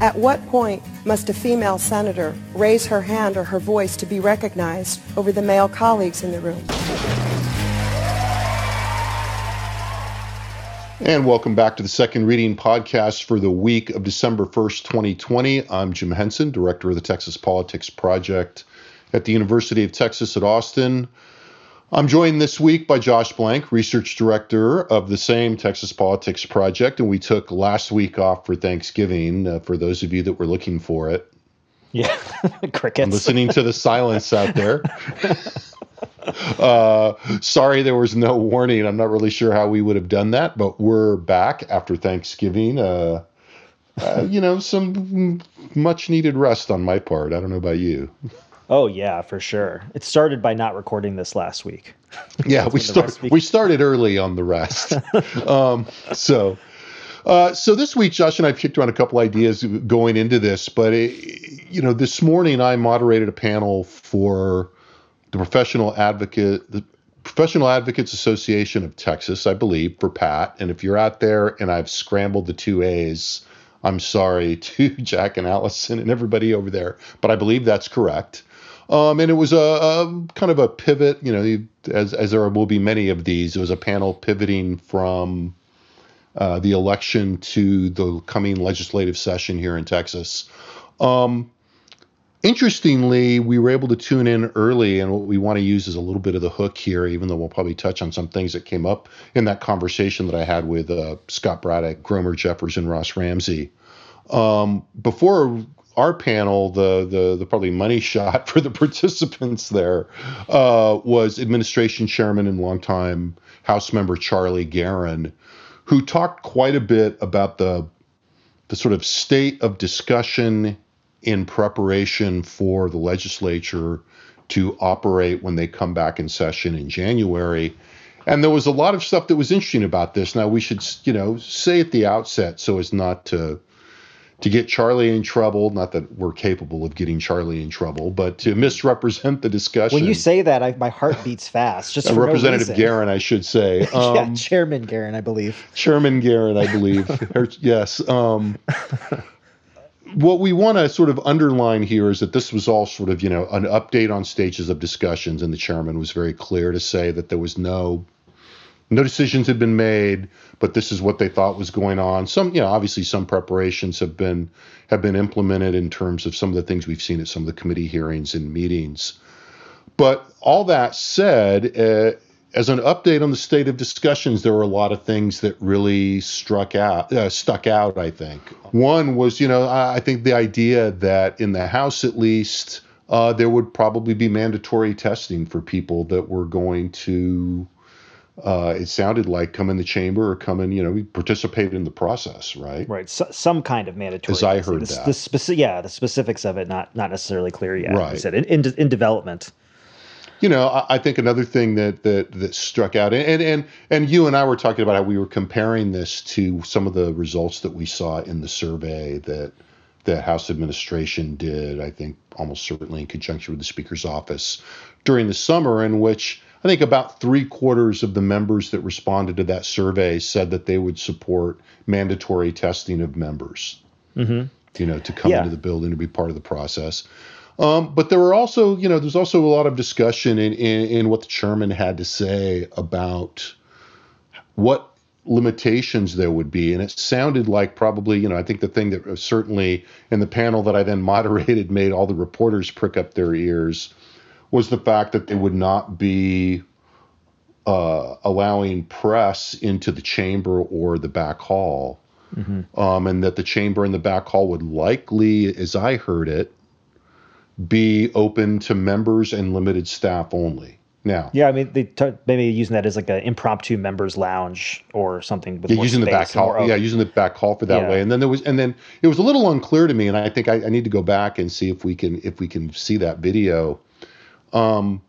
At what point must a female senator raise her hand or her voice to be recognized over the male colleagues in the room? And welcome back to the Second Reading Podcast for the week of December 1st, 2020. I'm Jim Henson, Director of the Texas Politics Project at the University of Texas at Austin. I'm joined this week by Josh Blank, Research Director of the same Texas Politics Project, and we took last week off for Thanksgiving uh, for those of you that were looking for it. Yeah, crickets. I'm listening to the silence out there. uh, sorry there was no warning. I'm not really sure how we would have done that, but we're back after Thanksgiving. Uh, uh, you know, some much needed rest on my part. I don't know about you. Oh yeah, for sure. It started by not recording this last week. yeah, we start we started early on the rest. um, so. Uh, so this week, Josh and I kicked around a couple ideas going into this, but it, you know, this morning I moderated a panel for the Professional Advocate, the Professional Advocates Association of Texas, I believe, for Pat. And if you're out there and I've scrambled the two A's, I'm sorry to Jack and Allison and everybody over there, but I believe that's correct. Um, and it was a, a, kind of a pivot, you know, as, as there will be many of these. It was a panel pivoting from uh, the election to the coming legislative session here in Texas. Um, interestingly, we were able to tune in early, and what we want to use is a little bit of the hook here, even though we'll probably touch on some things that came up in that conversation that I had with uh, Scott Braddock, Gromer Jeffers, and Ross Ramsey. Um, before our panel, the the the probably money shot for the participants there uh, was administration chairman and longtime House member Charlie Geren, who talked quite a bit about the the sort of state of discussion in preparation for the legislature to operate when they come back in session in January. And there was a lot of stuff that was interesting about this. Now we should, you know, say at the outset so as not to to get Charlie in trouble. Not that we're capable of getting Charlie in trouble, but to misrepresent the discussion. When you say that, I, my heart beats fast. Just Representative no Geren, I should say. Um, yeah, Chairman Geren, I believe. Chairman Geren, I believe. yes. Um, what we want to sort of underline here is that this was all sort of, you know, an update on stages of discussions, and the chairman was very clear to say that there was no no decisions had been made, but this is what they thought was going on. Some, you know, obviously some preparations have been have been implemented in terms of some of the things we've seen at some of the committee hearings and meetings. But all that said, uh, as an update on the state of discussions, there were a lot of things that really struck out, uh, stuck out. I think one was, you know, I, I think the idea that in the House, at least, uh, there would probably be mandatory testing for people that were going to uh, it sounded like come in the chamber or come in, you know, participate in the process, right? Right. So, some kind of mandatory. As I heard the, that. The speci- yeah, the specifics of it not not necessarily clear yet. Right. You said in, in, in development. You know, I, I, think another thing that that that struck out, and and and you and I were talking about how we were comparing this to some of the results that we saw in the survey that the House administration did. I think almost certainly in conjunction with the Speaker's office during the summer, in which I think about three quarters of the members that responded to that survey said that they would support mandatory testing of members. Mm-hmm. You know, to come Yeah. into the building to be part of the process. Um, but there were also, you know, there's also a lot of discussion in, in, in what the chairman had to say about what limitations there would be. And it sounded like probably, you know, I think the thing that certainly in the panel that I then moderated made all the reporters prick up their ears was the fact that they would not be uh, allowing press into the chamber or the back hall. Um, and that the chamber and the back hall would likely, as I heard it, be open to members and limited staff only. Now, Yeah, I mean, they t- maybe using that as like an impromptu members lounge or something. With yeah, using the back hall. Yeah, using the back hall for that Yeah. way. And then there was, and then it was a little unclear to me, and I think I, I need to go back and see if we can if we can see that video. Um,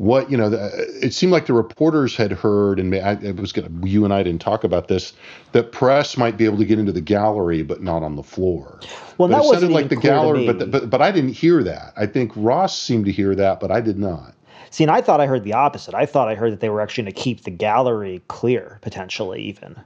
what you know the, it seemed like the reporters had heard and I, it was gonna, you and i didn't talk about this that press might be able to get into the gallery but not on the floor. Well but that it wasn't sounded like the gallery but, the, but but i didn't hear that. I think ross seemed to hear that but i did not. See and i thought i heard the opposite. I thought i heard that they were actually going to keep the gallery clear potentially even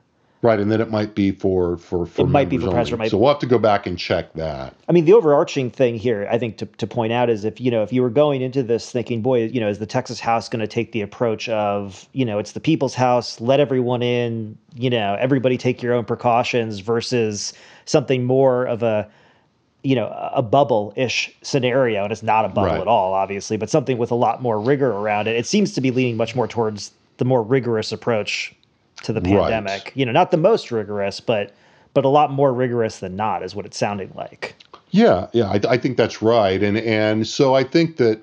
Right, and then it might be for for, for it might be for only. press. so we'll have to go back and check that. I mean, the overarching thing here, I think, to, to point out is if you know if you were going into this thinking, boy, you know, is the Texas House going to take the approach of you know it's the people's house, let everyone in, you know, everybody take your own precautions versus something more of a you know a bubble-ish scenario, and it's not a bubble Right. at all, obviously, but something with a lot more rigor around it. It seems to be leaning much more towards the more rigorous approach to the Right. pandemic. You know, not the most rigorous, but but a lot more rigorous than not is what it's sounding like. Yeah, yeah, I, I think that's right, and and so I think that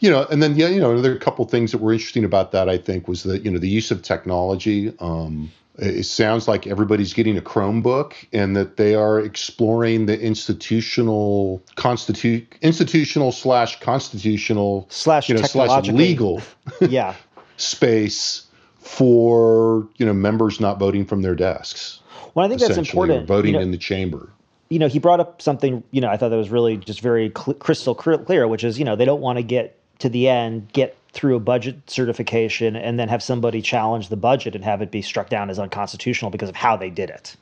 you know, and then yeah, you know, another couple things that were interesting about that I think was that you know the use of technology. Um, it it sounds like everybody's getting a Chromebook, and that they are exploring the institutional constitu- institutional slash constitutional Slash you know slash legal yeah. space for you know members not voting from their desks. Well, I think that's important. voting you know, in the chamber. you know, he brought up something, you know, I thought that was really just very cl- crystal clear, clear, which is, you know, they don't want to get to the end, get through a budget certification, and then have somebody challenge the budget and have it be struck down as unconstitutional because of how they did it.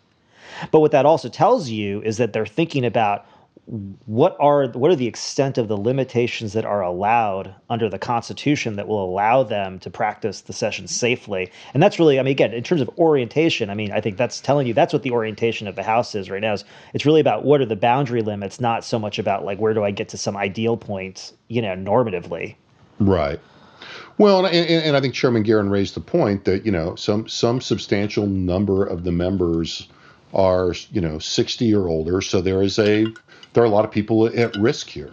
But what that also tells you is that they're thinking about what are what are the extent of the limitations that are allowed under the Constitution that will allow them to practice the session safely. And that's really, I mean, again, in terms of orientation, I mean, I think that's telling you that's what the orientation of the House is right now. Is it's really about what are the boundary limits, not so much about like where do I get to some ideal point, you know, normatively. Right. Well, and, and, and I think Chairman Geren raised the point that you know some some substantial number of the members are you know 60 or older, so there is a there are a lot of people at risk here.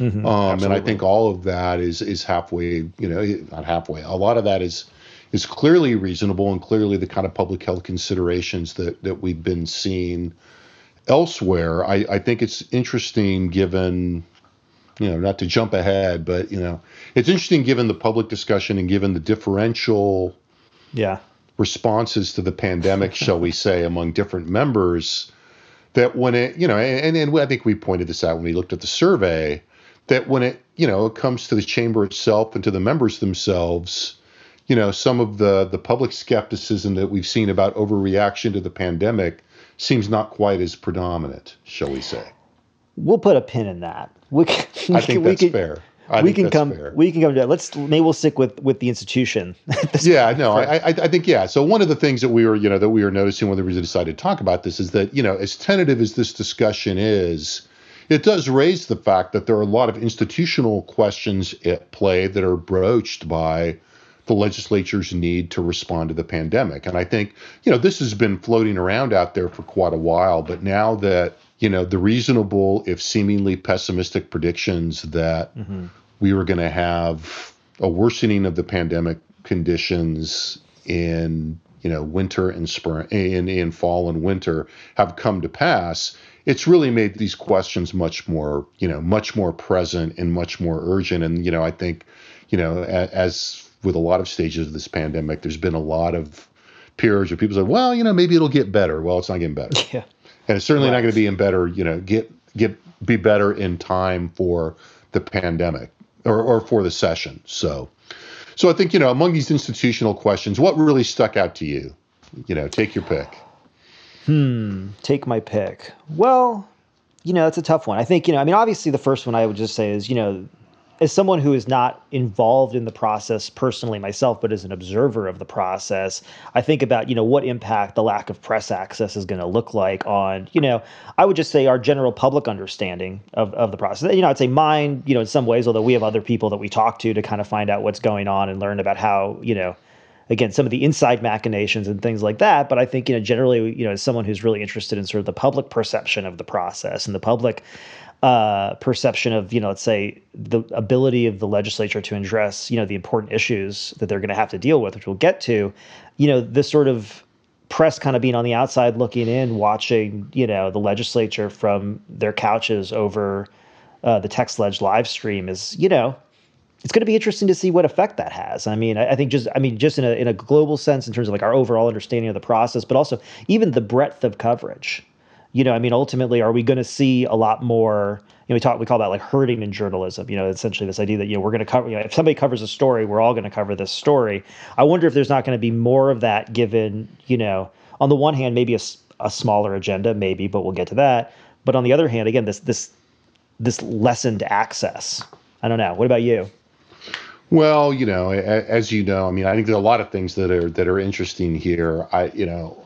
um, and I think all of that is is halfway, you know, not halfway. A lot of that is is clearly reasonable and clearly the kind of public health considerations that that we've been seeing elsewhere. I, I think it's interesting given you know, not to jump ahead, but you know, it's interesting given the public discussion and given the differential Yeah. responses to the pandemic, shall we say, among different members, that when it, you know, and, and I think we pointed this out when we looked at the survey, that when it, you know, it comes to the chamber itself and to the members themselves, you know, some of the the public skepticism that we've seen about overreaction to the pandemic seems not quite as predominant, shall we say? We'll put a pin in that. We can, we I think we that's fair. I we can come. fair. We can come to that. Let's maybe we'll stick with with the institution. yeah no I, I i think yeah so one of the things that we were you know that we were noticing when we decided to talk about this is that you know as tentative as this discussion is it does raise the fact that there are a lot of institutional questions at play that are broached by the legislature's need to respond to the pandemic and i think you know this has been floating around out there for quite a while but now that you know the reasonable if seemingly pessimistic predictions that mm-hmm. we were going to have a worsening of the pandemic conditions in you know winter and spring in in fall and winter have come to pass it's really made these questions much more you know much more present and much more urgent. And you know i think you know as, as with a lot of stages of this pandemic there's been a lot of periods where people say well you know maybe it'll get better. Well it's not getting better. Yeah. And it's certainly not going to be in better you know get get be better in time for the pandemic or, or for the session so so i think you know among these institutional questions what really stuck out to you you know take your pick Hmm. take my pick. Well, you know, it's a tough one. I think, you know, I mean, obviously the first one I would just say is, you know, as someone who is not involved in the process personally myself, but as an observer of the process, I think about, you know, what impact the lack of press access is going to look like on, you know, I would just say our general public understanding of, of the process. You know, I'd say mine, you know, in some ways, although we have other people that we talk to to kind of find out what's going on and learn about how, you know, again some of the inside machinations and things like that but i think you know generally you know as someone who's really interested in sort of the public perception of the process and the public uh, perception of you know let's say the ability of the legislature to address you know the important issues that they're going to have to deal with which we'll get to you know this sort of press kind of being on the outside looking in watching you know the legislature from their couches over uh, the text ledge live stream is you know it's going to be interesting to see what effect that has. I mean, I, think just I mean just in a in a global sense in terms of like our overall understanding of the process, but also even the breadth of coverage. You know, I mean, ultimately, are we going to see a lot more? You know, we talk we call that like herding in journalism. You know, essentially this idea that you know we're going to cover. You know, if somebody covers a story, we're all going to cover this story. I wonder if there's not going to be more of that, given you know, on the one hand, maybe a, a smaller agenda, maybe, but we'll get to that. But on the other hand, again, this this this lessened access. I don't know. What about you? Well, you know, as you know, I mean, I think there are a lot of things that are that are interesting here. I, you know,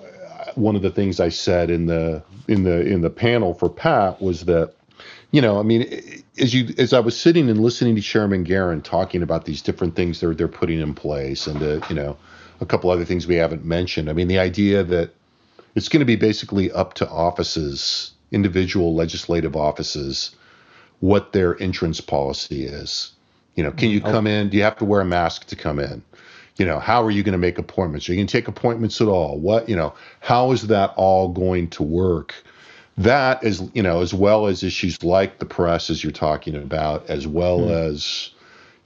one of the things I said in the in the in the panel for Pat was that, you know, I mean, as you as I was sitting and listening to Chairman Geren talking about these different things they're they're putting in place, and uh, you know, a couple other things we haven't mentioned. I mean, the idea that it's going to be basically up to offices, individual legislative offices, what their entrance policy is you know, can you mm-hmm. come in? Do you have to wear a mask to come in? You know, how are you going to make appointments? Are you going to take appointments at all? What, you know, how is that all going to work? That is, you know, as well as issues like the press, as you're talking about, as well mm. as,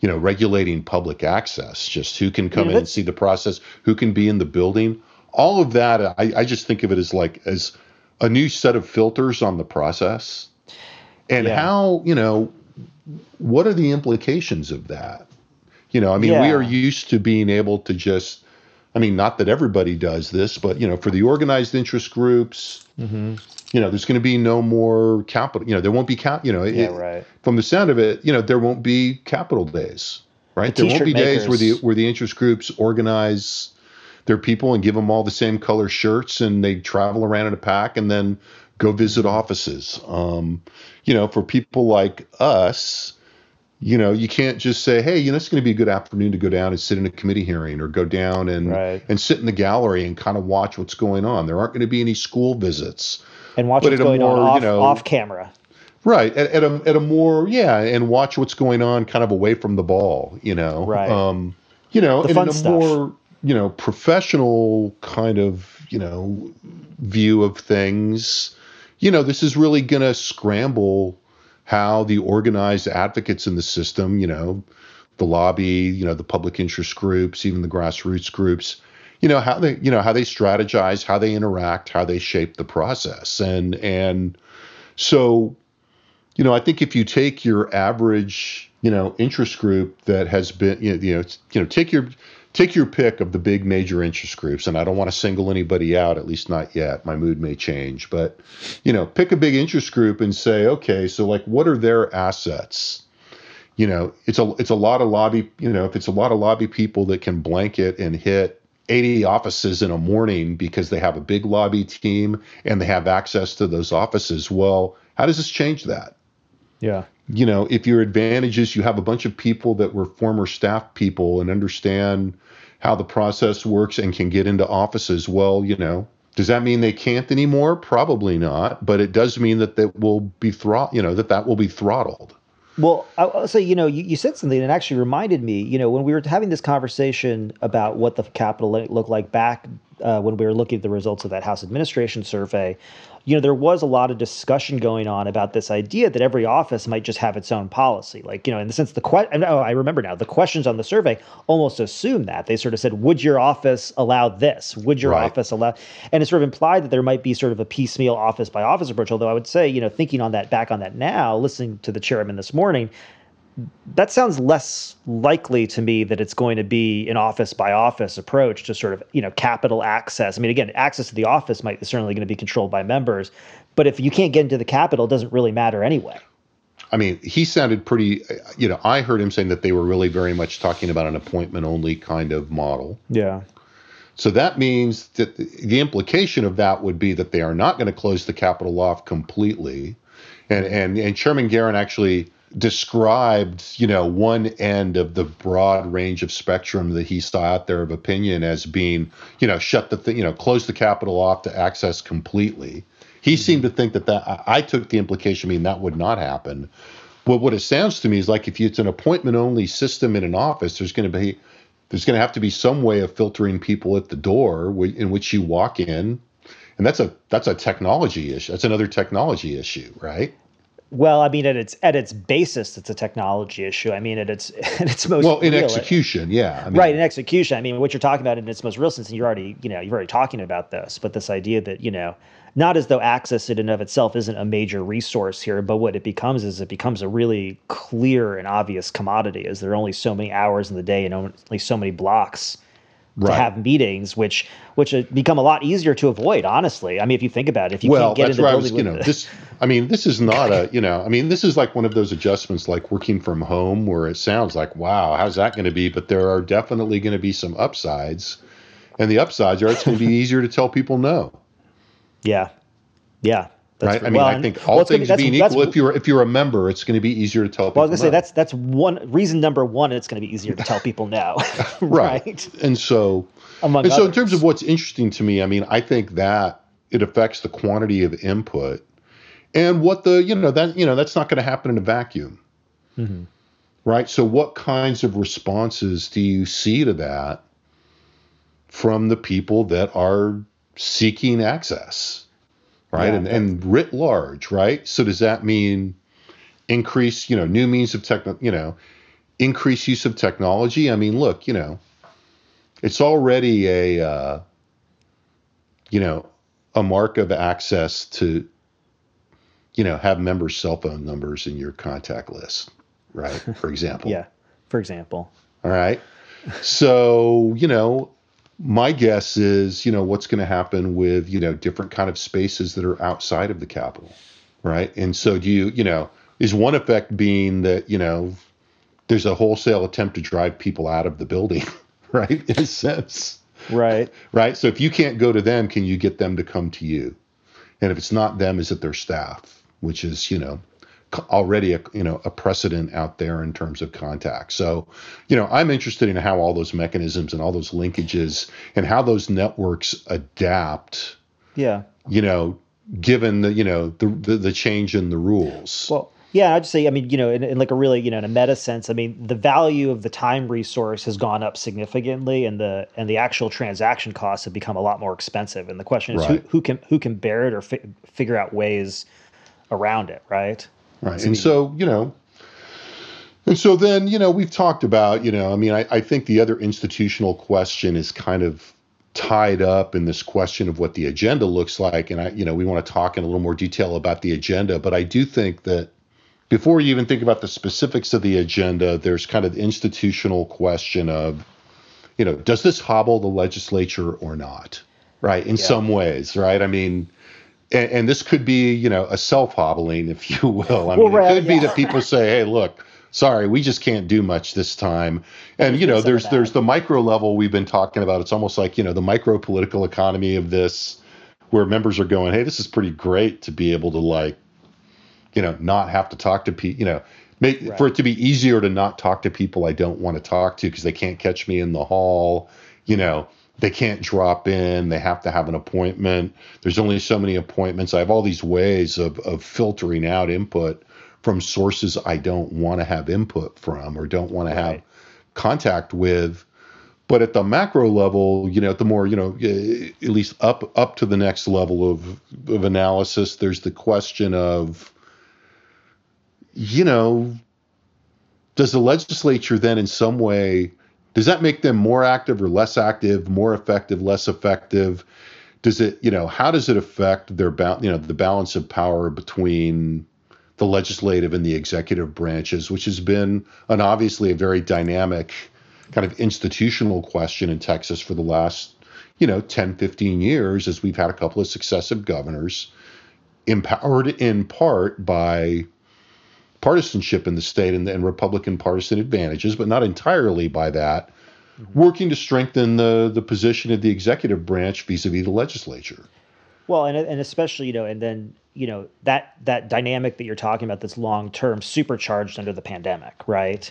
you know, regulating public access, just who can come yeah, in and see the process, who can be in the building. All of that, I, I just think of it as like as a new set of filters on the process and yeah. how, you know, what are the implications of that? You know, I mean, yeah. we are used to being able to just, I mean, not that everybody does this, but, you know, for the organized interest groups, mm-hmm. you know, there's going to be no more Capitol, you know, there won't be, cap, you know, yeah, it, right. from the sound of it, you know, there won't be Capitol days, right? The there won't be makers. days where the, where the interest groups organize their people and give them all the same color shirts and they travel around in a pack and then go visit offices. Um, you know, for people like us, you know, you can't just say, "Hey, you know, it's going to be a good afternoon to go down and sit in a committee hearing, or go down and right. and sit in the gallery and kind of watch what's going on." There aren't going to be any school visits, and watch what's going more, on off, you know, off camera. Right at, at a at a more yeah, and watch what's going on kind of away from the ball. You know, right. Um, you know, the in a stuff. more you know professional kind of you know view of things. You know, this is really going to scramble how the organized advocates in the system, you know, the lobby, you know, the public interest groups, even the grassroots groups, you know, how they, you know, how they strategize, how they interact, how they shape the process. And and so, you know, I think if you take your average, you know, interest group that has been, you know, you know, you know take your take your pick of the big major interest groups and i don't want to single anybody out at least not yet. My mood may change but you know pick a big interest group and say okay so like what are their assets? You know it's a it's a lot of lobby you know if it's a lot of lobby people that can blanket and hit 80 offices in a morning because they have a big lobby team and they have access to those offices well how does this change that? Yeah you know, if your advantage is you have a bunch of people that were former staff people and understand how the process works and can get into offices, well, you know, does that mean they can't anymore? Probably not, but it does mean that that will be throttled, you know, that that will be throttled. Well, I'll say, you know, you, you said something and actually reminded me, you know, when we were having this conversation about what the Capitol looked like back uh, when we were looking at the results of that House administration survey, you know, there was a lot of discussion going on about this idea that every office might just have its own policy. Like, you know, in the sense the question, oh, I remember now, the questions on the survey almost assume that. They sort of said, would your office allow this? Would your right. office allow? And it sort of implied that there might be sort of a piecemeal office by office approach. Although I would say, you know, thinking on that, back on that now, listening to the chairman this morning, that sounds less likely to me that it's going to be an office by office approach to sort of you know Capitol access. I mean, again, access to the office might certainly going to be controlled by members, but if you can't get into the Capitol, it doesn't really matter anyway. I mean, he sounded pretty. You know, I heard him saying that they were really very much talking about an appointment only kind of model. Yeah. So that means that the implication of that would be that they are not going to close the Capitol off completely, and and and Chairman Geren actually described, you know, one end of the broad range of spectrum that he saw out there of opinion as being, you know, shut the thing, you know, close the Capitol off to access completely. He mm-hmm. seemed to think that that I took the implication, I mean, that would not happen. But what it sounds to me is like if it's an appointment only system in an office, there's going to be there's going to have to be some way of filtering people at the door in which you walk in, and that's a that's a technology issue. That's another technology issue, right? Well, I mean, at its at its basis, it's a technology issue. I mean, at its at its most well in real, execution, yeah, I mean, right in execution. I mean, what you're talking about in its most real sense, and you're already you know you're already talking about this, but this idea that you know not as though access in and of itself isn't a major resource here, but what it becomes is it becomes a really clear and obvious commodity. Is there are only so many hours in the day and only so many blocks right. to have meetings, which which become a lot easier to avoid. Honestly, I mean, if you think about it, if you well, can't get that's in the building, I was, you know, this. I mean, this is not a, you know, I mean, this is like one of those adjustments, like working from home, where it sounds like, wow, how's that going to be? But there are definitely going to be some upsides, and the upsides are it's going to be easier to tell people no. Yeah, yeah, right. I mean, well, I think all well, things be, being equal, if you're if you're a member, it's going to be easier to tell. People. Well, I was going to say that's that's one reason number one. It's going to be easier to tell people now, right. right. And so, Among and others. so in terms of what's interesting to me, I mean, I think that it affects the quantity of input, and what the you know that you know that's not going to happen in a vacuum. Mm-hmm. Right. So, what kinds of responses do you see to that from the people that are seeking access? Right? Yeah, and and writ large, right? So does that mean increase, you know, new means of tech, you know, increase use of technology? I mean, look, you know, it's already a, uh, you know, a mark of access to, you know, have members' cell phone numbers in your contact list, right? For example. yeah, for example. All right. So, you know, my guess is, you know, what's going to happen with, you know, different kind of spaces that are outside of the Capitol, right? And so do you, you know, is one effect being that, you know, there's a wholesale attempt to drive people out of the building, right? In a sense. Right. Right. So if you can't go to them, can you get them to come to you? And if it's not them, is it their staff, which is, you know, already a you know a precedent out there in terms of contact. So, you know, I'm interested in how all those mechanisms and all those linkages and how those networks adapt. Yeah. You know, given the you know the the, the change in the rules. Well. Yeah, I'd say, I mean, you know, in, in, like a really, you know, in a meta sense, I mean, the value of the time resource has gone up significantly, and the and the actual transaction costs have become a lot more expensive. And the question is, right. who, who can who can bear it or fi- figure out ways around it, right? Right. And so, you know, and so then, you know, we've talked about, you know, I mean, I, I think the other institutional question is kind of tied up in this question of what the agenda looks like. And I, you know, we want to talk in a little more detail about the agenda, but I do think that before you even think about the specifics of the agenda, there's kind of the institutional question of, you know, does this hobble the legislature or not? Right. In yeah. some ways, right? I mean, and, and, this could be, you know, a self hobbling, if you will. I mean, it could yeah. be that people say, "Hey, look, sorry, we just can't do much this time." And you know, there's there's the micro level we've been talking about. It's almost like you know the micro political economy of this, where members are going, "Hey, this is pretty great to be able to like, you know, not have to talk to people, you know." Make, right. for it to be easier to not talk to people I don't want to talk to because they can't catch me in the hall, you know, they can't drop in they have to have an appointment. There's only so many appointments. I have all these ways of, of filtering out input from sources i don't want to have input from or don't want to have contact with. But at the macro level you know at the more you know eh, at least up up to the next level of, of analysis there's the question of you know does the legislature then in some way does that make them more active or less active, more effective, less effective? Does it, you know, how does it affect their, ba- you know, the balance of power between the legislative and the executive branches, which has been an obviously a very dynamic kind of institutional question in Texas for the last, you know, 10, 15 years as we've had a couple of successive governors empowered in part by partisanship in the state and, and Republican partisan advantages, but not entirely by that, mm-hmm. working to strengthen the, the position of the executive branch vis-a-vis the legislature. Well, and, and especially, you know, and then, you know, that, that dynamic that you're talking about that's long-term supercharged under the pandemic, right?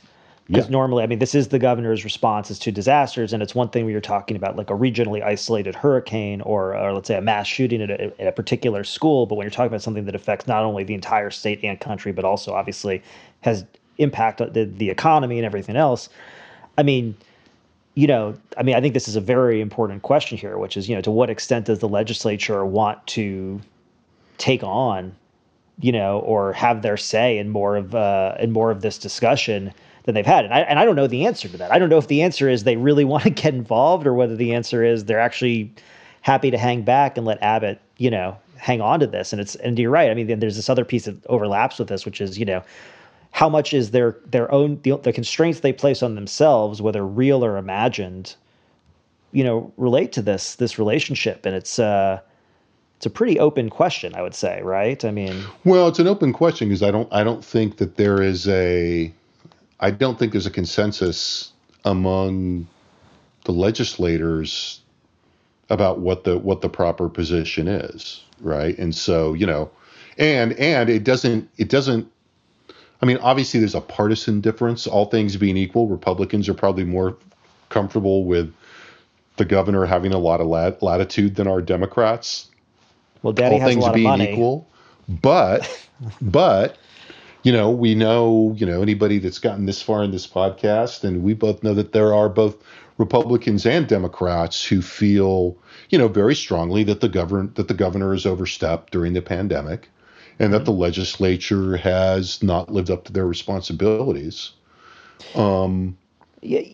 Because yeah. normally, I mean, this is the governor's responses to disasters, and it's one thing when you're talking about like a regionally isolated hurricane or, or let's say a mass shooting at a, at a particular school. But when you're talking about something that affects not only the entire state and country, but also obviously has impact on the, the economy and everything else, I mean, you know, I mean, I think this is a very important question here, which is, you know, to what extent does the legislature want to take on you know, or have their say in more of uh, in more of this discussion than they've had. And I, and I don't know the answer to that. I don't know if the answer is they really want to get involved or whether the answer is they're actually happy to hang back and let Abbott, you know, hang on to this. And it's and you're right. I mean, there's this other piece that overlaps with this, which is you know, how much is their their own the, the constraints they place on themselves, whether real or imagined, you know, relate to this this relationship. And it's uh, it's a pretty open question, I would say, right? I mean, well, it's an open question because I don't I don't think that there is a I don't think there's a consensus among the legislators about what the what the proper position is, right? And so, you know, and and it doesn't it doesn't I mean, obviously there's a partisan difference. All things being equal, Republicans are probably more comfortable with the governor having a lot of lat- latitude than our Democrats. Well, Daddy All has things a lot being of money. equal, but but you know, we know, you know, anybody that's gotten this far in this podcast, and we both know that there are both Republicans and Democrats who feel, you know, very strongly that the govern that the governor has overstepped during the pandemic, and that the legislature has not lived up to their responsibilities. Um,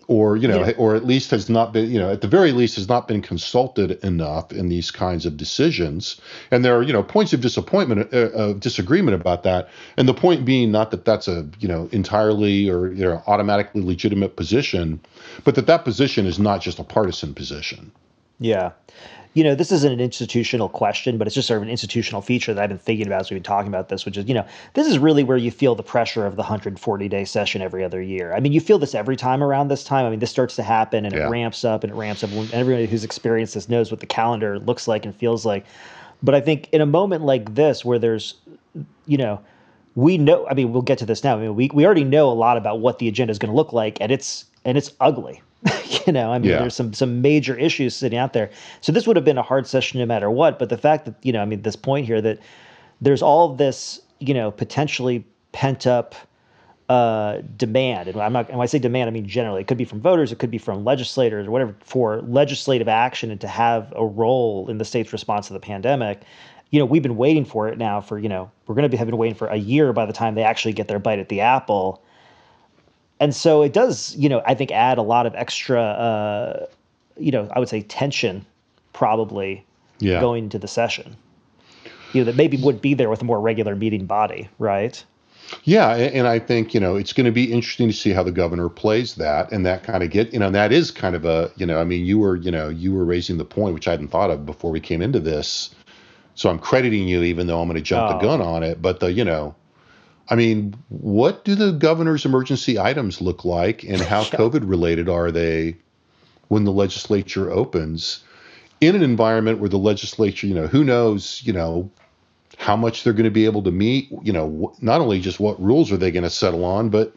or you know, yeah. or at least has not been, you know, at the very least has not been consulted enough in these kinds of decisions. And there are, you know, points of disappointment, uh, of disagreement about that. And the point being not that that's a, you know, entirely or you know automatically legitimate position, but that that position is not just a partisan position. Yeah you know, this isn't an institutional question, but it's just sort of an institutional feature that I've been thinking about as we've been talking about this, which is, you know, this is really where you feel the pressure of the 140 day session every other year. I mean, you feel this every time around this time. I mean, this starts to happen and yeah. it ramps up and it ramps up. Everybody who's experienced this knows what the calendar looks like and feels like. But I think in a moment like this, where there's, you know, we know, I mean, we'll get to this now. I mean, we, we already know a lot about what the agenda is going to look like and it's, and it's ugly. you know, I mean, yeah. there's some some major issues sitting out there. So this would have been a hard session no matter what. But the fact that you know, I mean, this point here that there's all this, you know, potentially pent up uh, demand, and I'm not. And when I say demand, I mean generally. It could be from voters, it could be from legislators or whatever for legislative action and to have a role in the state's response to the pandemic. You know, we've been waiting for it now for you know we're going to be having waiting for a year by the time they actually get their bite at the apple and so it does, you know, I think add a lot of extra, uh, you know, I would say tension, probably, yeah. going into the session. You know, that maybe would be there with a more regular meeting body, right? Yeah, and I think you know it's going to be interesting to see how the governor plays that, and that kind of get you know that is kind of a you know I mean you were you know you were raising the point which I hadn't thought of before we came into this, so I'm crediting you even though I'm going to jump oh. the gun on it, but the you know I mean, what do the governor's emergency items look like, and how COVID related are they when the legislature opens? In an environment where the legislature, you know, who knows, you know, how much they're going to be able to meet, you know, not only just what rules are they going to settle on, but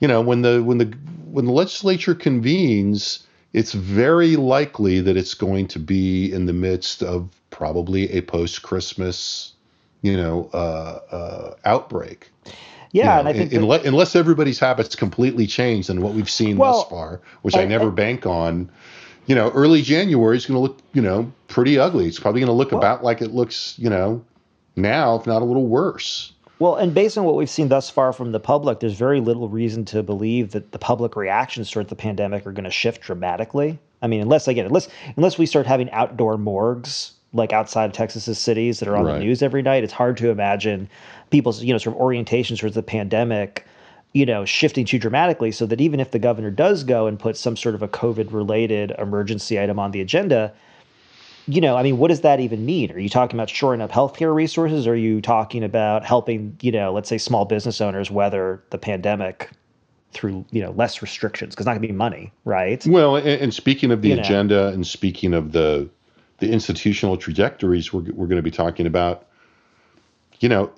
you know, when the when the when the legislature convenes, it's very likely that it's going to be in the midst of probably a post Christmas you know, uh, uh, outbreak. Yeah, you know, and I think unless, that, unless everybody's habits completely change than what we've seen well, thus far, which I, I never I, bank on, you know, early January is going to look, you know, pretty ugly. It's probably going to look well, about like it looks, you know, now, if not a little worse. Well, and based on what we've seen thus far from the public, there's very little reason to believe that the public reactions towards the pandemic are going to shift dramatically. I mean, unless I again, unless unless we start having outdoor morgues like outside of Texas's cities that are on right. the news every night, it's hard to imagine people's you know sort of orientations towards the pandemic, you know, shifting too dramatically. So that even if the governor does go and put some sort of a COVID related emergency item on the agenda, you know, I mean, what does that even mean? Are you talking about shoring up healthcare resources? Or are you talking about helping, you know, let's say small business owners weather the pandemic through, you know, less restrictions? Because it's not going to be money, right? Well, and, and speaking of the you agenda know. and speaking of the the institutional trajectories we're, we're going to be talking about, you know,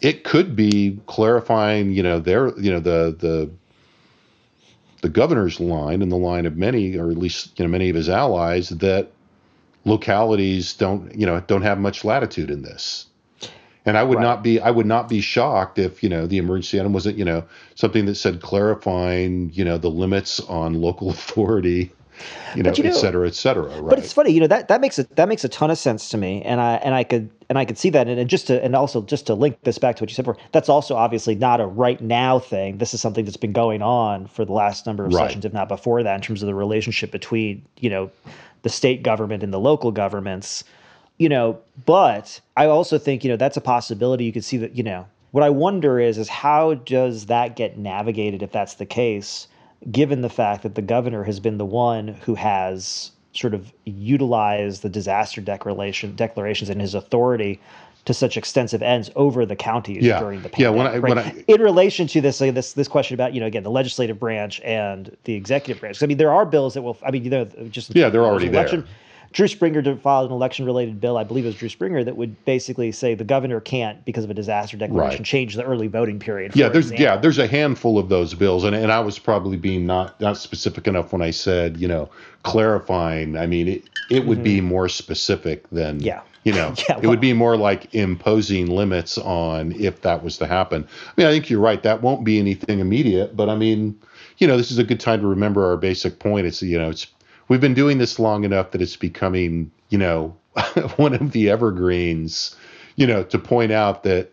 it could be clarifying, you know, their, you know, the the the governor's line and the line of many, or at least you know many of his allies, that localities don't, you know, don't have much latitude in this. And I would right. not be I would not be shocked if you know the emergency item wasn't you know something that said clarifying you know the limits on local authority you know, you know, et cetera, et cetera. Right? But it's funny, you know, that, that makes a, that makes a ton of sense to me. And I, and I could, and I could see that. And, and just to, and also just to link this back to what you said before, that's also obviously not a right now thing. This is something that's been going on for the last number of right. sessions, if not before that, in terms of the relationship between, you know, the state government and the local governments, you know, but I also think, you know, that's a possibility. You could see that, you know, what I wonder is, is how does that get navigated if that's the case? Given the fact that the governor has been the one who has sort of utilized the disaster declaration declarations and his authority to such extensive ends over the counties yeah. during the pandemic. Yeah, when I, right? when I, in relation to this, like this this question about you know again the legislative branch and the executive branch. I mean, there are bills that will. I mean, you know, just yeah, they're already election, there. Drew Springer filed an election related bill, I believe it was Drew Springer, that would basically say the governor can't, because of a disaster declaration, right. change the early voting period. yeah, there's example. yeah, there's a handful of those bills, and, and I was probably being not not specific enough when I said you know clarifying. I mean, it it would mm-hmm. be more specific than yeah. You know, yeah, well, it would be more like imposing limits on if that was to happen. I mean, I think you're right. That won't be anything immediate, but I mean, you know, this is a good time to remember our basic point. It's you know, it's we've been doing this long enough that it's becoming, you know, one of the evergreens, you know, to point out that,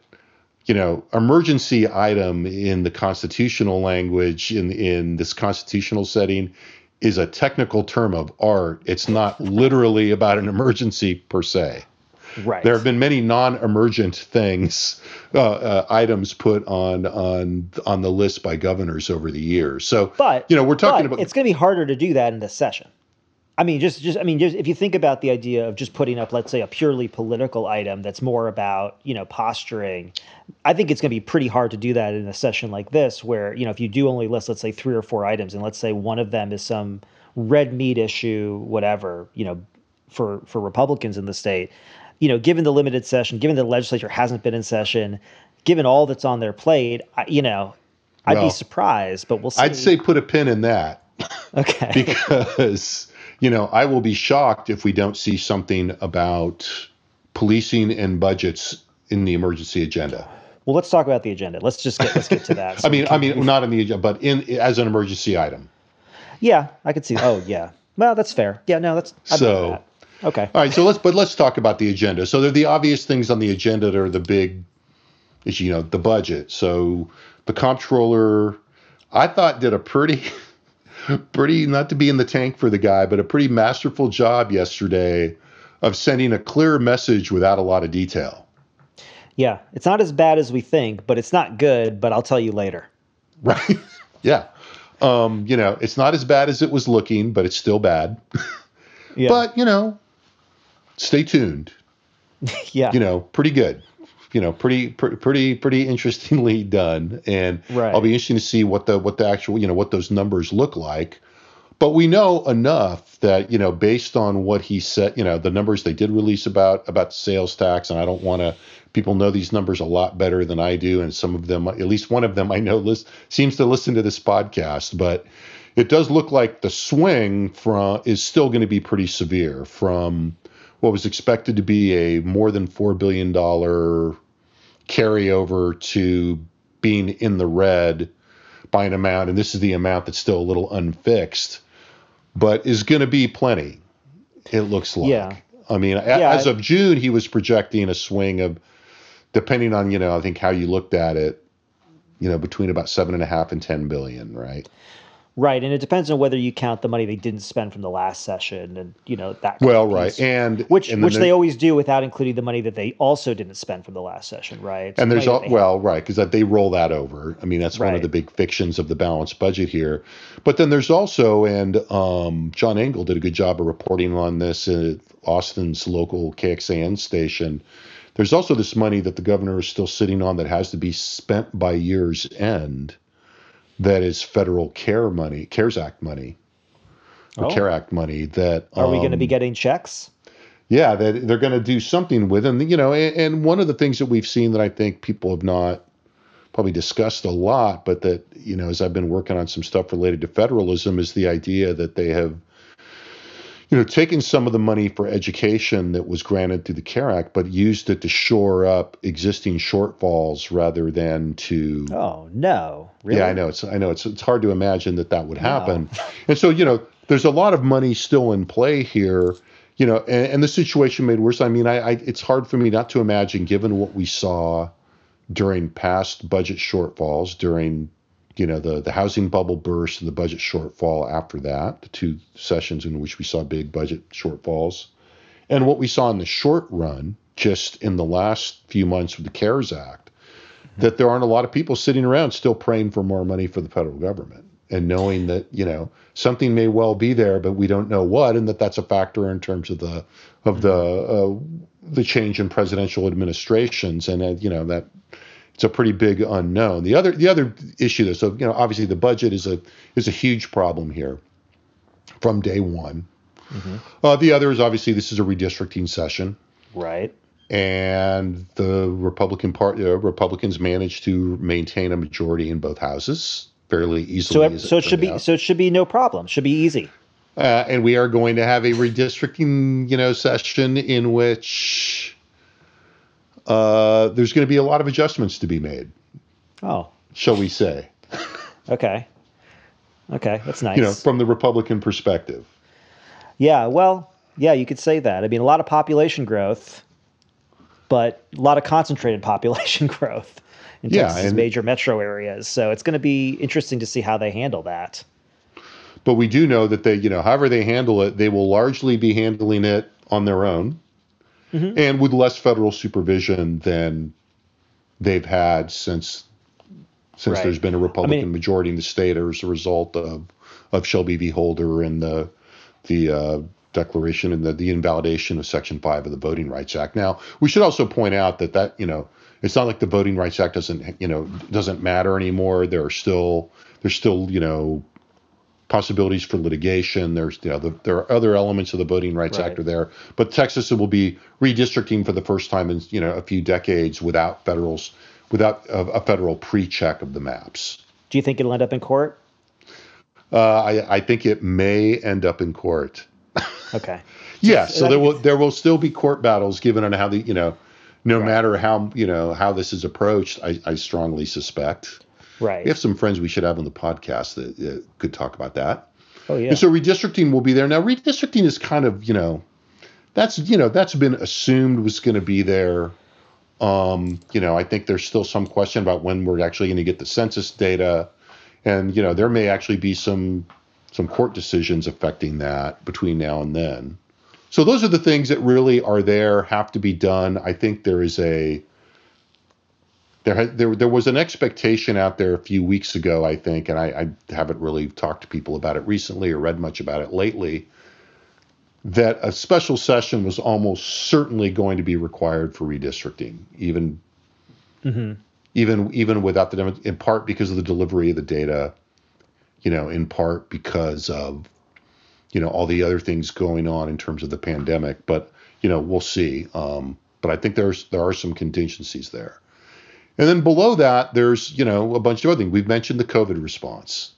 you know, emergency item in the constitutional language in in this constitutional setting is a technical term of art. It's not literally about an emergency per se. Right. There have been many non-emergent things, uh, uh, items put on on on the list by governors over the years. So, but you know, we're talking about it's going to be harder to do that in this session. I mean, just just I mean, just if you think about the idea of just putting up, let's say, a purely political item that's more about you know posturing, I think it's going to be pretty hard to do that in a session like this, where you know if you do only list, let's say, three or four items, and let's say one of them is some red meat issue, whatever, you know, for for Republicans in the state, you know, given the limited session, given the legislature hasn't been in session, given all that's on their plate, I, you know, I'd well, be surprised, but we'll see. I'd say put a pin in that. Okay. because you know, I will be shocked if we don't see something about policing and budgets in the emergency agenda. Well, let's talk about the agenda. Let's just get let's get to that. So I mean, I mean, not in the agenda, but in as an emergency item. Yeah, I could see. Oh, yeah. Well, that's fair. Yeah, no, that's I'd so. That. Okay. All right. So let's but let's talk about the agenda. So there are the obvious things on the agenda that are the big, is you know the budget. So the comptroller, I thought did a pretty pretty not to be in the tank for the guy, but a pretty masterful job yesterday of sending a clear message without a lot of detail. Yeah, it's not as bad as we think, but it's not good. But I'll tell you later. Right? yeah. Um, you know, it's not as bad as it was looking, but it's still bad. yeah. But you know, stay tuned. yeah. You know, pretty good you know pretty pretty pretty interestingly done. And right. i'll be interested to see what the what the actual you know what those numbers look like. But we know enough that you know based on what he said you know the numbers they did release about about sales tax and i don't want to people know these numbers a lot better than i do and some of them at least one of them i know list, seems to listen to this podcast. But it does look like the swing from is still going to be pretty severe from what was expected to be a more than $4 billion carryover to being in the red by an amount, and this is the amount that's still a little unfixed, but is going to be plenty. It looks like. Yeah. I mean, yeah, as of June, he was projecting a swing of, depending on you know, I think how you looked at it, you know, between about seven and a half and ten billion, right? Right, and it depends on whether you count the money they didn't spend from the last session, and you know that. well, right, and which and which they always do without including the money that they also didn't spend from the last session, right? And there's all, well, right, because they roll that over. I mean, that's right. one of the big fictions of the balanced budget here. But then there's also, and um, John Engel did a good job of reporting on this at Austin's local KXAN station. There's also this money that the governor is still sitting on that has to be spent by year's end that is federal care money, CARES Act money, or oh. CARE Act money. That are um, we going to be getting checks? Yeah, that they're going to do something with them. You know, and, and one of the things that we've seen that I think people have not probably discussed a lot, but that you know, as I've been working on some stuff related to federalism, is the idea that they have you know, taking some of the money for education that was granted through the CARE Act, but used it to shore up existing shortfalls rather than to. Oh no! Really? Yeah, I know. It's I know it's it's hard to imagine that that would happen, no. and so you know there's a lot of money still in play here, you know, and, and the situation made worse. I mean, I, I it's hard for me not to imagine, given what we saw during past budget shortfalls, during you know the the housing bubble burst and the budget shortfall after that, the two sessions in which we saw big budget shortfalls, and what we saw in the short run, just in the last few months with the CARES Act, that there aren't a lot of people sitting around still praying for more money for the federal government and knowing that you know something may well be there, but we don't know what, and that that's a factor in terms of the of the uh, the change in presidential administrations, and uh, you know that it's a pretty big unknown. The other the other issue, though, so you know, obviously the budget is a is a huge problem here from day one. Mm-hmm. Uh, the other is obviously this is a redistricting session, right? And the Republican part uh, Republicans managed to maintain a majority in both houses fairly easily. So, so it, should be out. so it should be no problem. Should be easy. Uh, and we are going to have a redistricting, you know, session in which uh, there's going to be a lot of adjustments to be made. Oh, shall we say? okay, okay, that's nice. You know, from the Republican perspective. Yeah, well, yeah, you could say that. I mean, a lot of population growth, but a lot of concentrated population growth in yeah, Texas's major metro areas. So it's going to be interesting to see how they handle that. But we do know that they, you know, however they handle it, they will largely be handling it on their own mm-hmm. and with less federal supervision than they've had since since right. there's been a Republican I mean, majority in the state as a result of of Shelby v. Holder and the the uh, declaration and the, the invalidation of Section Five of the Voting Rights Act. Now, we should also point out that that you know it's not like the Voting Rights Act doesn't you know doesn't matter anymore. There are still there's still you know possibilities for litigation. There's you know the, there are other elements of the Voting Rights right. Act are there, but Texas will be redistricting for the first time in you know a few decades without federals without a, a federal pre-check of the maps. Do you think it'll end up in court? Uh, I, I think it may end up in court. Okay. yeah, so there will there will still be court battles given on how the you know no right. matter how you know how this is approached. I, I, strongly suspect. Right. We have some friends we should have on the podcast that uh, could talk about that. Oh yeah. And so redistricting will be there now. Redistricting is kind of you know, that's you know that's been assumed was going to be there. Um, you know, I think there's still some question about when we're actually going to get the census data, and you know there may actually be some some court decisions affecting that between now and then. So those are the things that really are there, have to be done. I think there is a there there there was an expectation out there a few weeks ago, I think, and I, I haven't really talked to people about it recently or read much about it lately. That a special session was almost certainly going to be required for redistricting, even mm-hmm. even even without the in part because of the delivery of the data, you know, in part because of you know all the other things going on in terms of the pandemic. But you know we'll see. Um, but I think there's there are some contingencies there. And then below that, there's you know a bunch of other things. We've mentioned the COVID response,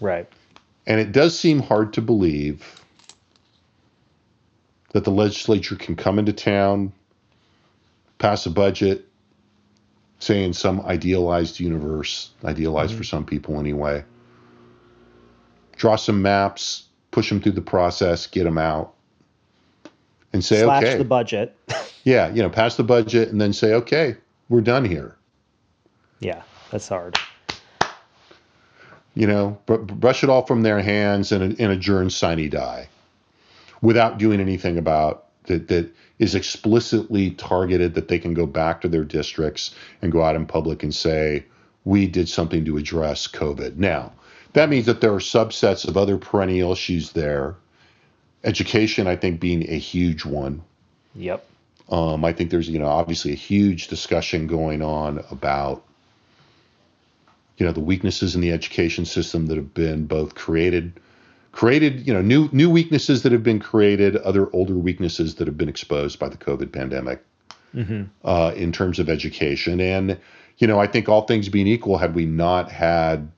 right? And it does seem hard to believe that the legislature can come into town, pass a budget, say in some idealized universe, idealized mm-hmm. for some people anyway, draw some maps, push them through the process, get them out, and say, Slash okay, the budget. yeah, you know, pass the budget, and then say, okay, we're done here. Yeah, that's hard. You know, br- brush it all from their hands and, and adjourn sine die, without doing anything about that that is explicitly targeted that they can go back to their districts and go out in public and say we did something to address COVID. Now, that means that there are subsets of other perennial issues there. Education, I think, being a huge one. Yep. Um, I think there's, you know, obviously a huge discussion going on about, you know, the weaknesses in the education system that have been both created, created, you know, new new weaknesses that have been created, other older weaknesses that have been exposed by the COVID pandemic, mm-hmm. uh, in terms of education. And, you know, I think all things being equal, had we not had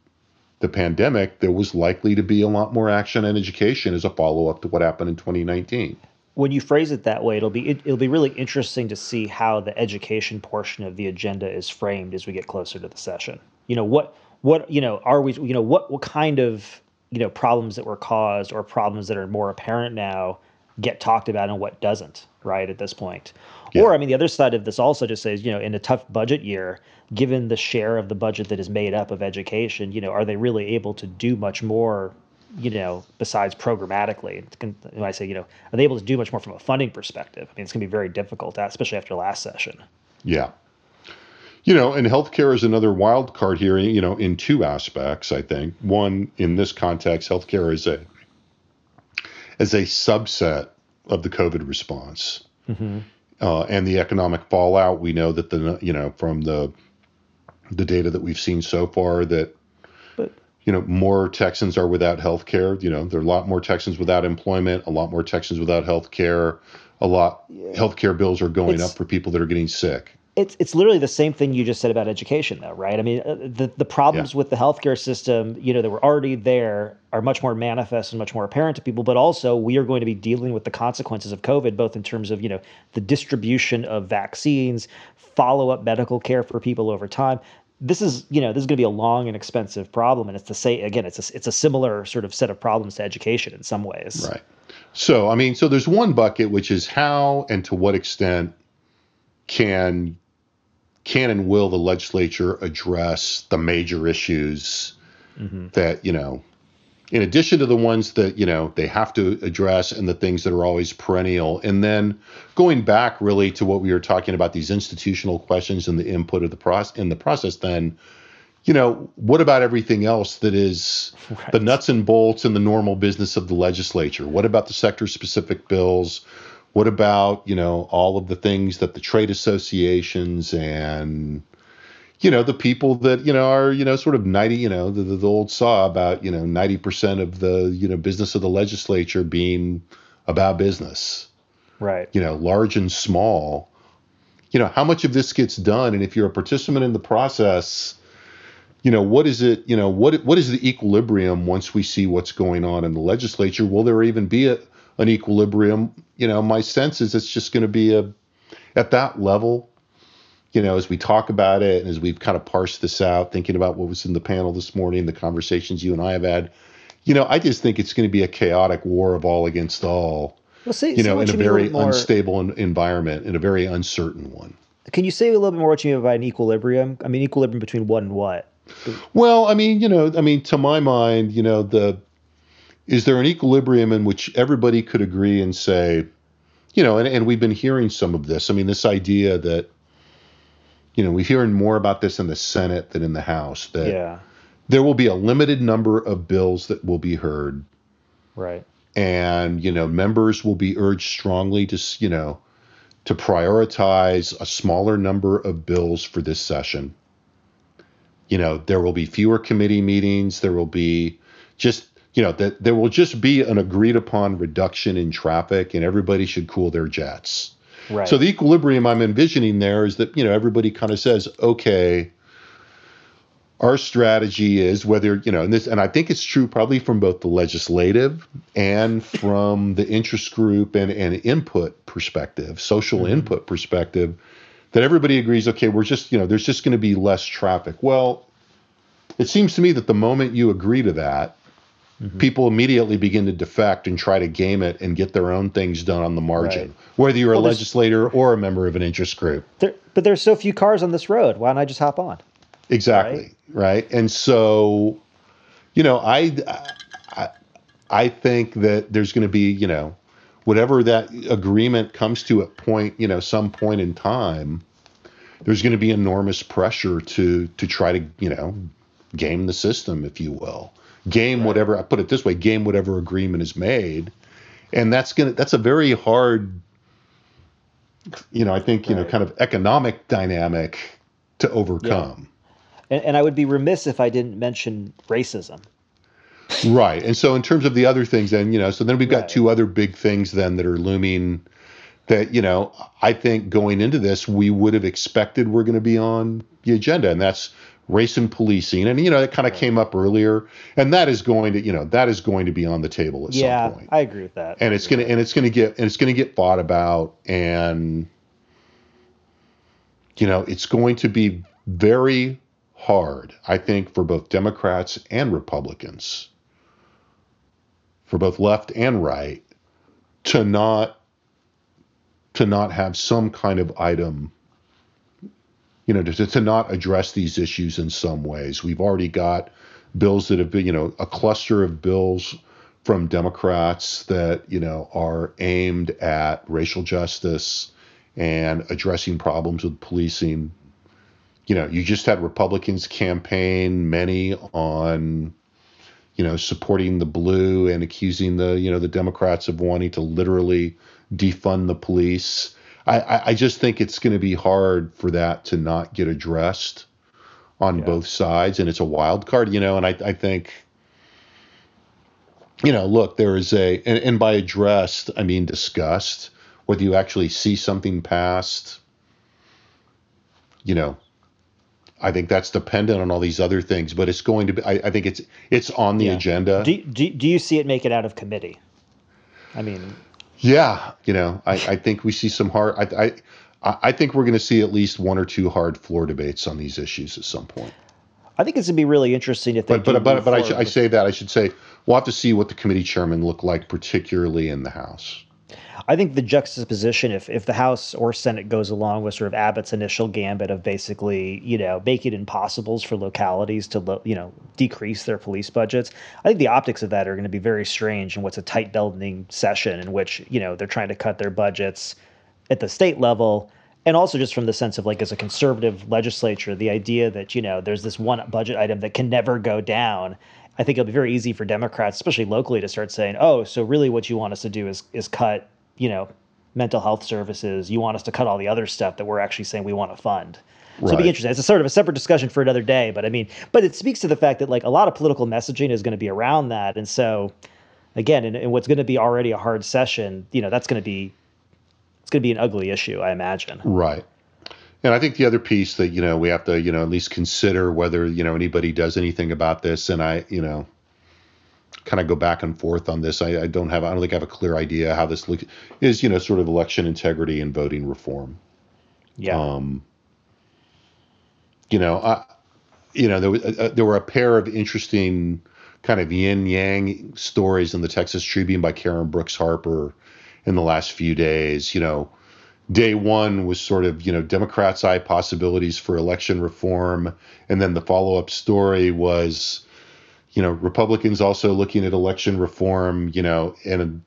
the pandemic, there was likely to be a lot more action in education as a follow up to what happened in 2019. When you phrase it that way, it'll be it, will be really interesting to see how the education portion of the agenda is framed as we get closer to the session. You know what what you know are we you know what what kind of you know problems that were caused or problems that are more apparent now get talked about and what doesn't right at this point? Yeah. or i mean the other side of this also just says you know in a tough budget year given the share of the budget that is made up of education you know are they really able to do much more you know besides programmatically? When i say you know are they able to do much more from a funding perspective? I mean it's going to be very difficult especially after last session. Yeah you know, and healthcare is another wild card here, you know, in two aspects, I think. One, in this context, healthcare is a as a subset of the COVID response. Mm-hmm. Uh, and the economic fallout, we know that the you know from the the data that we've seen so far that but, you know more Texans are without health care. You know, there are a lot more Texans without employment, a lot more Texans without health care. A lot yeah. health care bills are going up for people that are getting sick it's it's literally the same thing you just said about education though right? I mean uh, the the problems yeah. with the healthcare system you know that were already there are much more manifest and much more apparent to people but also we are going to be dealing with the consequences of covid both in terms of you know the distribution of vaccines follow up medical care for people over time. This is you know this is going to be a long and expensive problem and it's to say again it's a, it's a similar sort of set of problems to education in some ways. Right. So i mean so there's one bucket which is how and to what extent can can and will the legislature address the major issues mm-hmm. that you know in addition to the ones that you know they have to address and the things that are always perennial and then going back really to what we were talking about these institutional questions and the input of the process in the process then you know what about everything else that is right. the nuts and bolts and the normal business of the legislature what about the sector specific bills what about, you know, all of the things that the trade associations and you know the people that you know are you know sort of 90 you know the, the old saw about you know 90% of the you know business of the legislature being about business. Right. You know large and small. You know how much of this gets done? And if you're a participant in the process you know what is it you know what what is the equilibrium once we see what's going on in the legislature? Will there even be a, an equilibrium. You know, my sense is it's just going to be a at that level. You know, as we talk about it and as we've kind of parsed this out, thinking about what was in the panel this morning, the conversations you and I have had, you know, I just think it's going to be a chaotic war of all against all. Well, see, you know, in a very more... unstable environment, in a very uncertain one. Can you say a little bit more what you mean by an equilibrium? I mean, equilibrium between what and what? Well, I mean, you know, I mean, to my mind, you know, the is there an equilibrium in which everybody could agree and say, you know, and, and we've been hearing some of this. I mean, this idea that, you know, we're hearing more about this in the Senate than in the House, that yeah. there will be a limited number of bills that will be heard. Right. And, you know, members will be urged strongly to, you know, to prioritize a smaller number of bills for this session. You know, there will be fewer committee meetings. There will be just you know that there will just be an agreed upon reduction in traffic and everybody should cool their jets. Right. So the equilibrium i'm envisioning there is that you know everybody kind of says okay our strategy is whether you know and this and i think it's true probably from both the legislative and from the interest group and, and input perspective social mm-hmm. input perspective that everybody agrees okay we're just you know there's just going to be less traffic. Well it seems to me that the moment you agree to that mm-hmm. people immediately begin to defect and try to game it and get their own things done on the margin, right. whether you're well, a legislator or a member of an interest group. There, but there's so few cars on this road. Why don't I just hop on? Exactly. Right. right? And so, you know, I, I, I think that there's going to be, you know, whatever that agreement comes to at point, you know, some point in time, there's going to be enormous pressure to to try to, you know, game the system, if you will game whatever I put it this way, game whatever agreement is made, and that's gonna that's a very hard, you know, I think you right. know, kind of economic dynamic to overcome. Yeah. And, and I would be remiss if I didn't mention racism. Right, and so in terms of the other things, then you know, so then we've got right. two other big things then that are looming. That you know, I think going into this, we would have expected we're going to be on the agenda, and that's race and policing, and you know it kind of came up earlier, and that is going to you know that is going to be on the table at yeah, some point. I agree with that. And it's gonna and it's gonna get and it's gonna get fought about, and you know it's going to be very hard, I think, for both Democrats and Republicans for both left and right to not to not have some kind of item you know to, to not address these issues in some ways we've already got bills that have been you know a cluster of bills from democrats that you know are aimed at racial justice and addressing problems with policing you know you just had republicans campaign many on you know, supporting the blue and accusing the, you know, the Democrats of wanting to literally defund the police. I, I just think it's going to be hard for that to not get addressed on yeah. both sides. And it's a wild card, you know, and I, I think, you know, look, there is a, and, and by addressed, I mean discussed, whether you actually see something passed, you know, I think that's dependent on all these other things, but it's going to be. I, I think it's it's on the yeah. agenda. Do, do do you see it make it out of committee? I mean, yeah, you know, I, I think we see some hard. I I I think we're going to see at least one or two hard floor debates on these issues at some point. I think it's going to be really interesting if they. But but but, but I, sh- I say that I should say we'll have to see what the committee chairman look like, particularly in the House. I think the juxtaposition, if if the House or Senate goes along with sort of Abbott's initial gambit of basically, you know, make it impossibles for localities to, lo- you know, decrease their police budgets, I think the optics of that are going to be very strange in what's a tight bending session in which you know they're trying to cut their budgets at the state level. And also just from the sense of like as a conservative legislature the idea that you know there's this one budget item that can never go down i think it'll be very easy for democrats especially locally to start saying oh so really what you want us to do is is cut you know, mental health services. You want us to cut all the other stuff that we're actually saying we want to fund. So right. it'd be interesting. It's a sort of a separate discussion for another day, but I mean, but it speaks to the fact that like a lot of political messaging is going to be around that, and so again, in, in what's going to be already a hard session, you know, that's going to be it's going to be an ugly issue, I imagine. Right. And I think the other piece that you know we have to you know at least consider whether you know anybody does anything about this, and I you know kind of go back and forth on this. I, I, don't have, I don't think I have a clear idea how this look, is, you know, sort of election integrity and voting reform. Yeah. Um, you know, I, you know, there, was, uh, there were a pair of interesting kind of yin yang stories in the Texas Tribune by Karen Brooks Harper in the last few days. You know, day one was sort of, you know, Democrats' eye possibilities for election reform. And then the follow up story was, you know, Republicans also looking at election reform, you know, and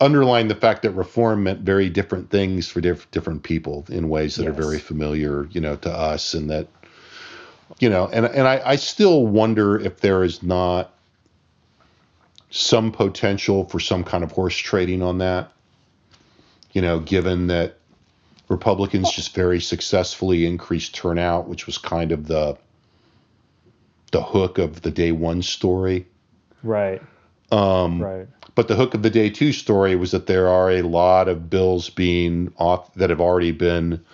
underline the fact that reform meant very different things for diff- different people in ways that yes. are very familiar, you know, to us, and that, you know, and and I, I still wonder if there is not some potential for some kind of horse trading on that, you know, given that Republicans just very successfully increased turnout, which was kind of the the hook of the day one story. Right. Um, right. But the hook of the day two story was that there are a lot of bills being off that have already been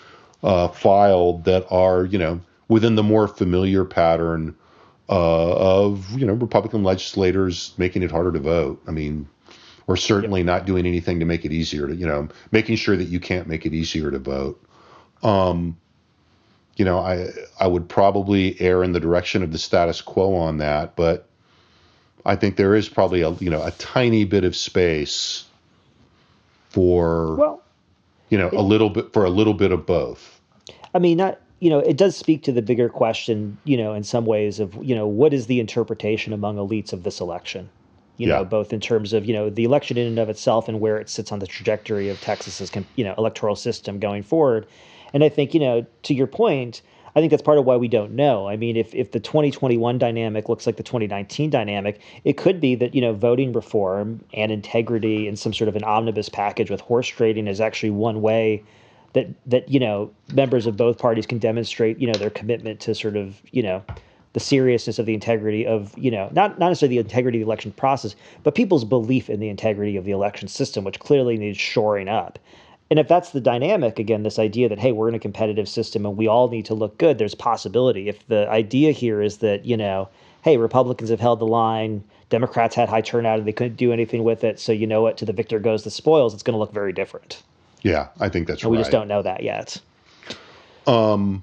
uh, filed that are, you know, within the more familiar pattern uh, of, you know, Republican legislators making it harder to vote. I mean, or certainly yep. not doing anything to make it easier to, you know, making sure that you can't make it easier to vote. Um, you know, I I would probably err in the direction of the status quo on that, but I think there is probably a you know a tiny bit of space for well, you know, it, a little bit for a little bit of both. I mean, not you know, it does speak to the bigger question, you know, in some ways of, you know, what is the interpretation among elites of this election? You yeah. know, both in terms of, you know, the election in and of itself and where it sits on the trajectory of Texas's, you know, electoral system going forward. And I think, you know, to your point, I think that's part of why we don't know. I mean, if, if the 2021 dynamic looks like the 2019 dynamic, it could be that, you know, voting reform and integrity and some sort of an omnibus package with horse trading is actually one way that, that, you know, members of both parties can demonstrate, you know, their commitment to sort of, you know, the seriousness of the integrity of, you know, not, not necessarily the integrity of the election process, but people's belief in the integrity of the election system, which clearly needs shoring up. And if that's the dynamic, again, this idea that, hey, we're in a competitive system and we all need to look good, there's possibility. If the idea here is that, you know, hey, Republicans have held the line, Democrats had high turnout and they couldn't do anything with it. So, you know what, to the victor goes the spoils, it's going to look very different. Yeah, I think that's and right. We just don't know that yet. Um,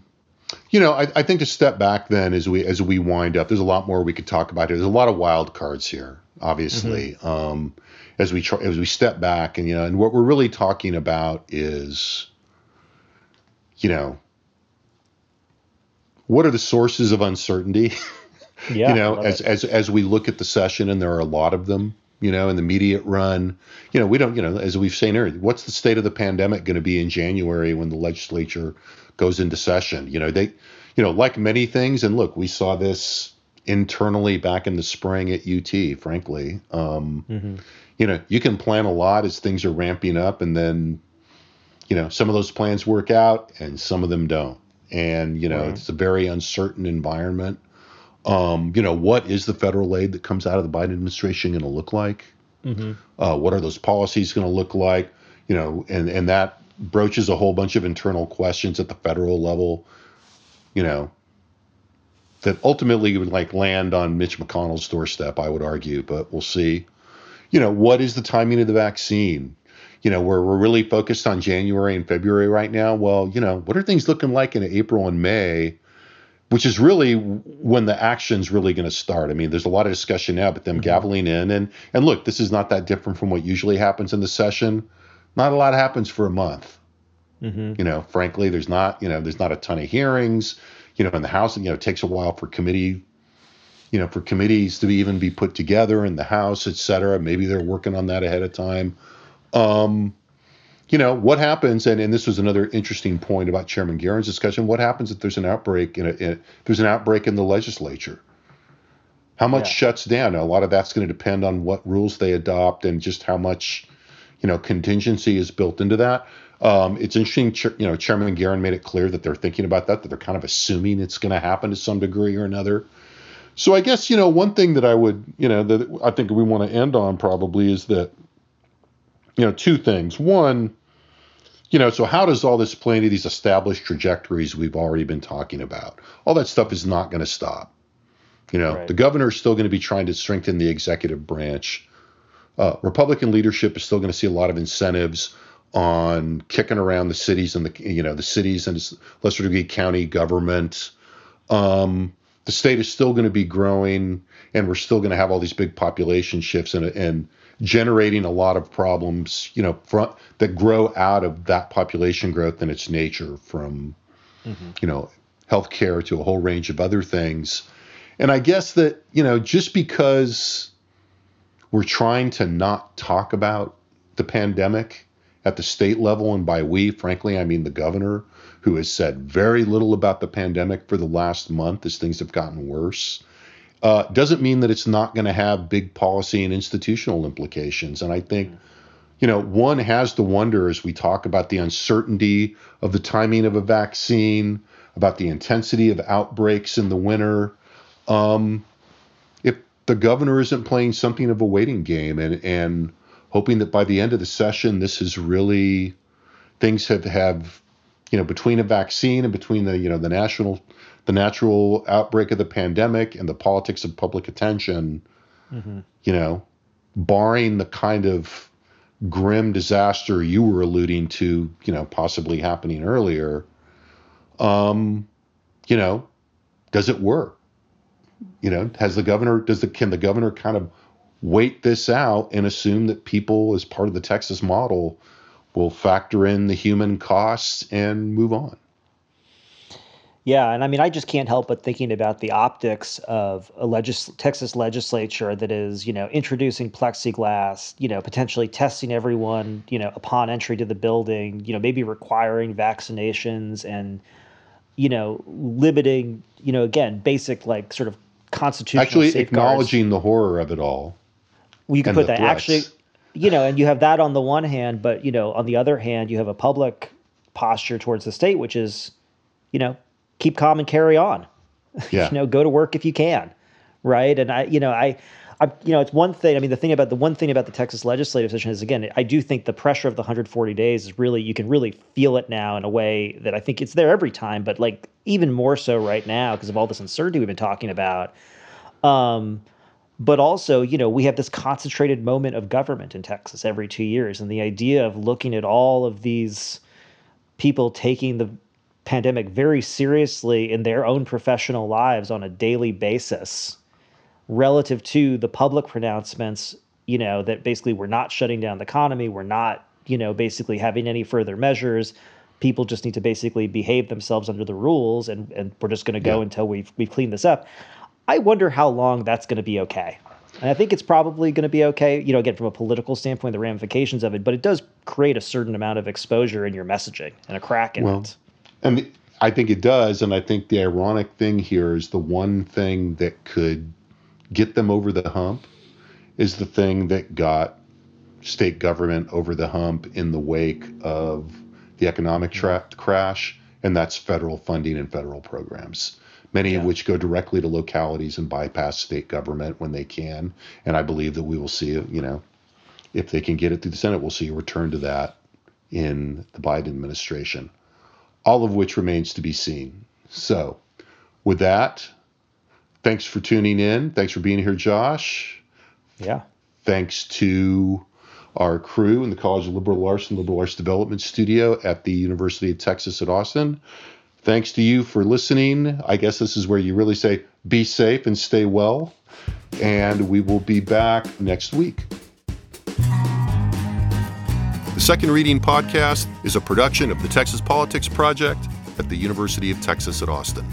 you know, I, I think to step back then as we as we wind up, there's a lot more we could talk about here. There's a lot of wild cards here. obviously. Mm-hmm. Um, as we try, as we step back, and you know, and what we're really talking about is, you know, what are the sources of uncertainty? Yeah, you know, as, as as we look at the session, and there are a lot of them, you know, in the immediate run, you know, we don't, you know, as we've seen earlier, what's the state of the pandemic going to be in January when the legislature goes into session? You know, they, you know, like many things, and look, we saw this internally back in the spring at UT, frankly. Um, mm-hmm. You know, you can plan a lot as things are ramping up, and then, you know, some of those plans work out and some of them don't. And, you know, right. it's a very uncertain environment. Um, you know, what is the federal aid that comes out of the Biden administration going to look like? Mm-hmm. Uh, what are those policies going to look like? You know, and and that broaches a whole bunch of internal questions at the federal level. You know, that ultimately would like land on Mitch McConnell's doorstep, I would argue, but we'll see. You know, what is the timing of the vaccine? You know, where we're really focused on January and February right now. Well, you know, what are things looking like in April and May? Which is really when the action's really going to start. I mean, there's a lot of discussion now, but them mm-hmm. gaveling in and and look, this is not that different from what usually happens in the session. Not a lot happens for a month. Mm-hmm. You know, frankly, there's not you know there's not a ton of hearings you know, in the House, you know, it takes a while for committee, you know, for committees to be, even be put together in the House, et cetera. Maybe they're working on that ahead of time. Um, you know, what happens, and, and this was another interesting point about Chairman Geren's discussion, what happens if there's an outbreak in, a, in there's an outbreak in the legislature? How much yeah. shuts down? a lot of that's going to depend on what rules they adopt and just how much, you know, contingency is built into that. Um, it's interesting, you know, Chairman Geren made it clear that they're thinking about that, that they're kind of assuming it's going to happen to some degree or another. So I guess, you know, one thing that I would, you know, that I think we want to end on probably is that, you know, two things. One, you know, so how does all this play into these established trajectories we've already been talking about? All that stuff is not going to stop. You know, right. the governor is still going to be trying to strengthen the executive branch. Uh, Republican leadership is still going to see a lot of incentives on kicking around the cities and the you know the cities and lesser degree county government. Um, the state is still going to be growing, and we're still going to have all these big population shifts and and generating a lot of problems, you know, front, that grow out of that population growth and its nature, from mm-hmm. you know healthcare to a whole range of other things. And I guess that you know just because we're trying to not talk about the pandemic at the state level, and by we, frankly, I mean the governor, who has said very little about the pandemic for the last month as things have gotten worse, uh, doesn't mean that it's not going to have big policy and institutional implications. And I think, you know, one has to wonder as we talk about the uncertainty of the timing of a vaccine, about the intensity of outbreaks in the winter. Um, the governor isn't playing something of a waiting game and and hoping that by the end of the session, this is really things have have you know between a vaccine and between the you know the national the natural outbreak of the pandemic and the politics of public attention, mm-hmm. you know, barring the kind of grim disaster you were alluding to, you know, possibly happening earlier, um, you know, does it work? You know, has the governor does the can the governor kind of wait this out and assume that people, as part of the Texas model, will factor in the human costs and move on. Yeah, and I mean, I just can't help but thinking about the optics of a legis- Texas legislature that is, you know, introducing plexiglass, you know, potentially testing everyone, you know, upon entry to the building, you know, maybe requiring vaccinations and, you know, limiting, you know, again, basic like sort of constitutional actually safeguards. acknowledging the horror of it all well, you can put that threats. actually, you know, and you have that on the one hand, but you know, on the other hand, you have a public posture towards the state, which is, you know, keep calm and carry on. Yeah. you know, go to work if you can, right? And I, you know, I, I, you know, it's one thing. I mean, the thing about the one thing about the Texas legislative session is, again, I do think the pressure of the 140 days is really you can really feel it now in a way that I think it's there every time, but like even more so right now because of all this uncertainty we've been talking about. Um, but also you know we have this concentrated moment of government in texas every two years and the idea of looking at all of these people taking the pandemic very seriously in their own professional lives on a daily basis relative to the public pronouncements, you know, that basically we're not shutting down the economy, we're not, you know, basically having any further measures. People just need to basically behave themselves under the rules, and, and we're just going to go yeah. until we've we've cleaned this up. I wonder how long that's going to be okay. And I think it's probably going to be okay, you know, again, from a political standpoint, the ramifications of it, but it does create a certain amount of exposure in your messaging and a crack in well, it. And I think it does. And I think the ironic thing here is the one thing that could get them over the hump is the thing that got state government over the hump in the wake of the economic mm-hmm. tra- crash, and that's federal funding and federal programs many yeah. of which go directly to localities and bypass state government when they can. And I believe that we will see, you know, if they can get it through the Senate, we'll see a return to that in the Biden administration, all of which remains to be seen. So, with that, thanks for tuning in. Thanks for being here, Josh. Yeah. Thanks to our crew in the College of Liberal Arts and Liberal Arts Development Studio at the University of Texas at Austin. Thanks to you for listening. I guess this is where you really say be safe and stay well. And we will be back next week. The Second Reading Podcast is a production of the Texas Politics Project at the University of Texas at Austin.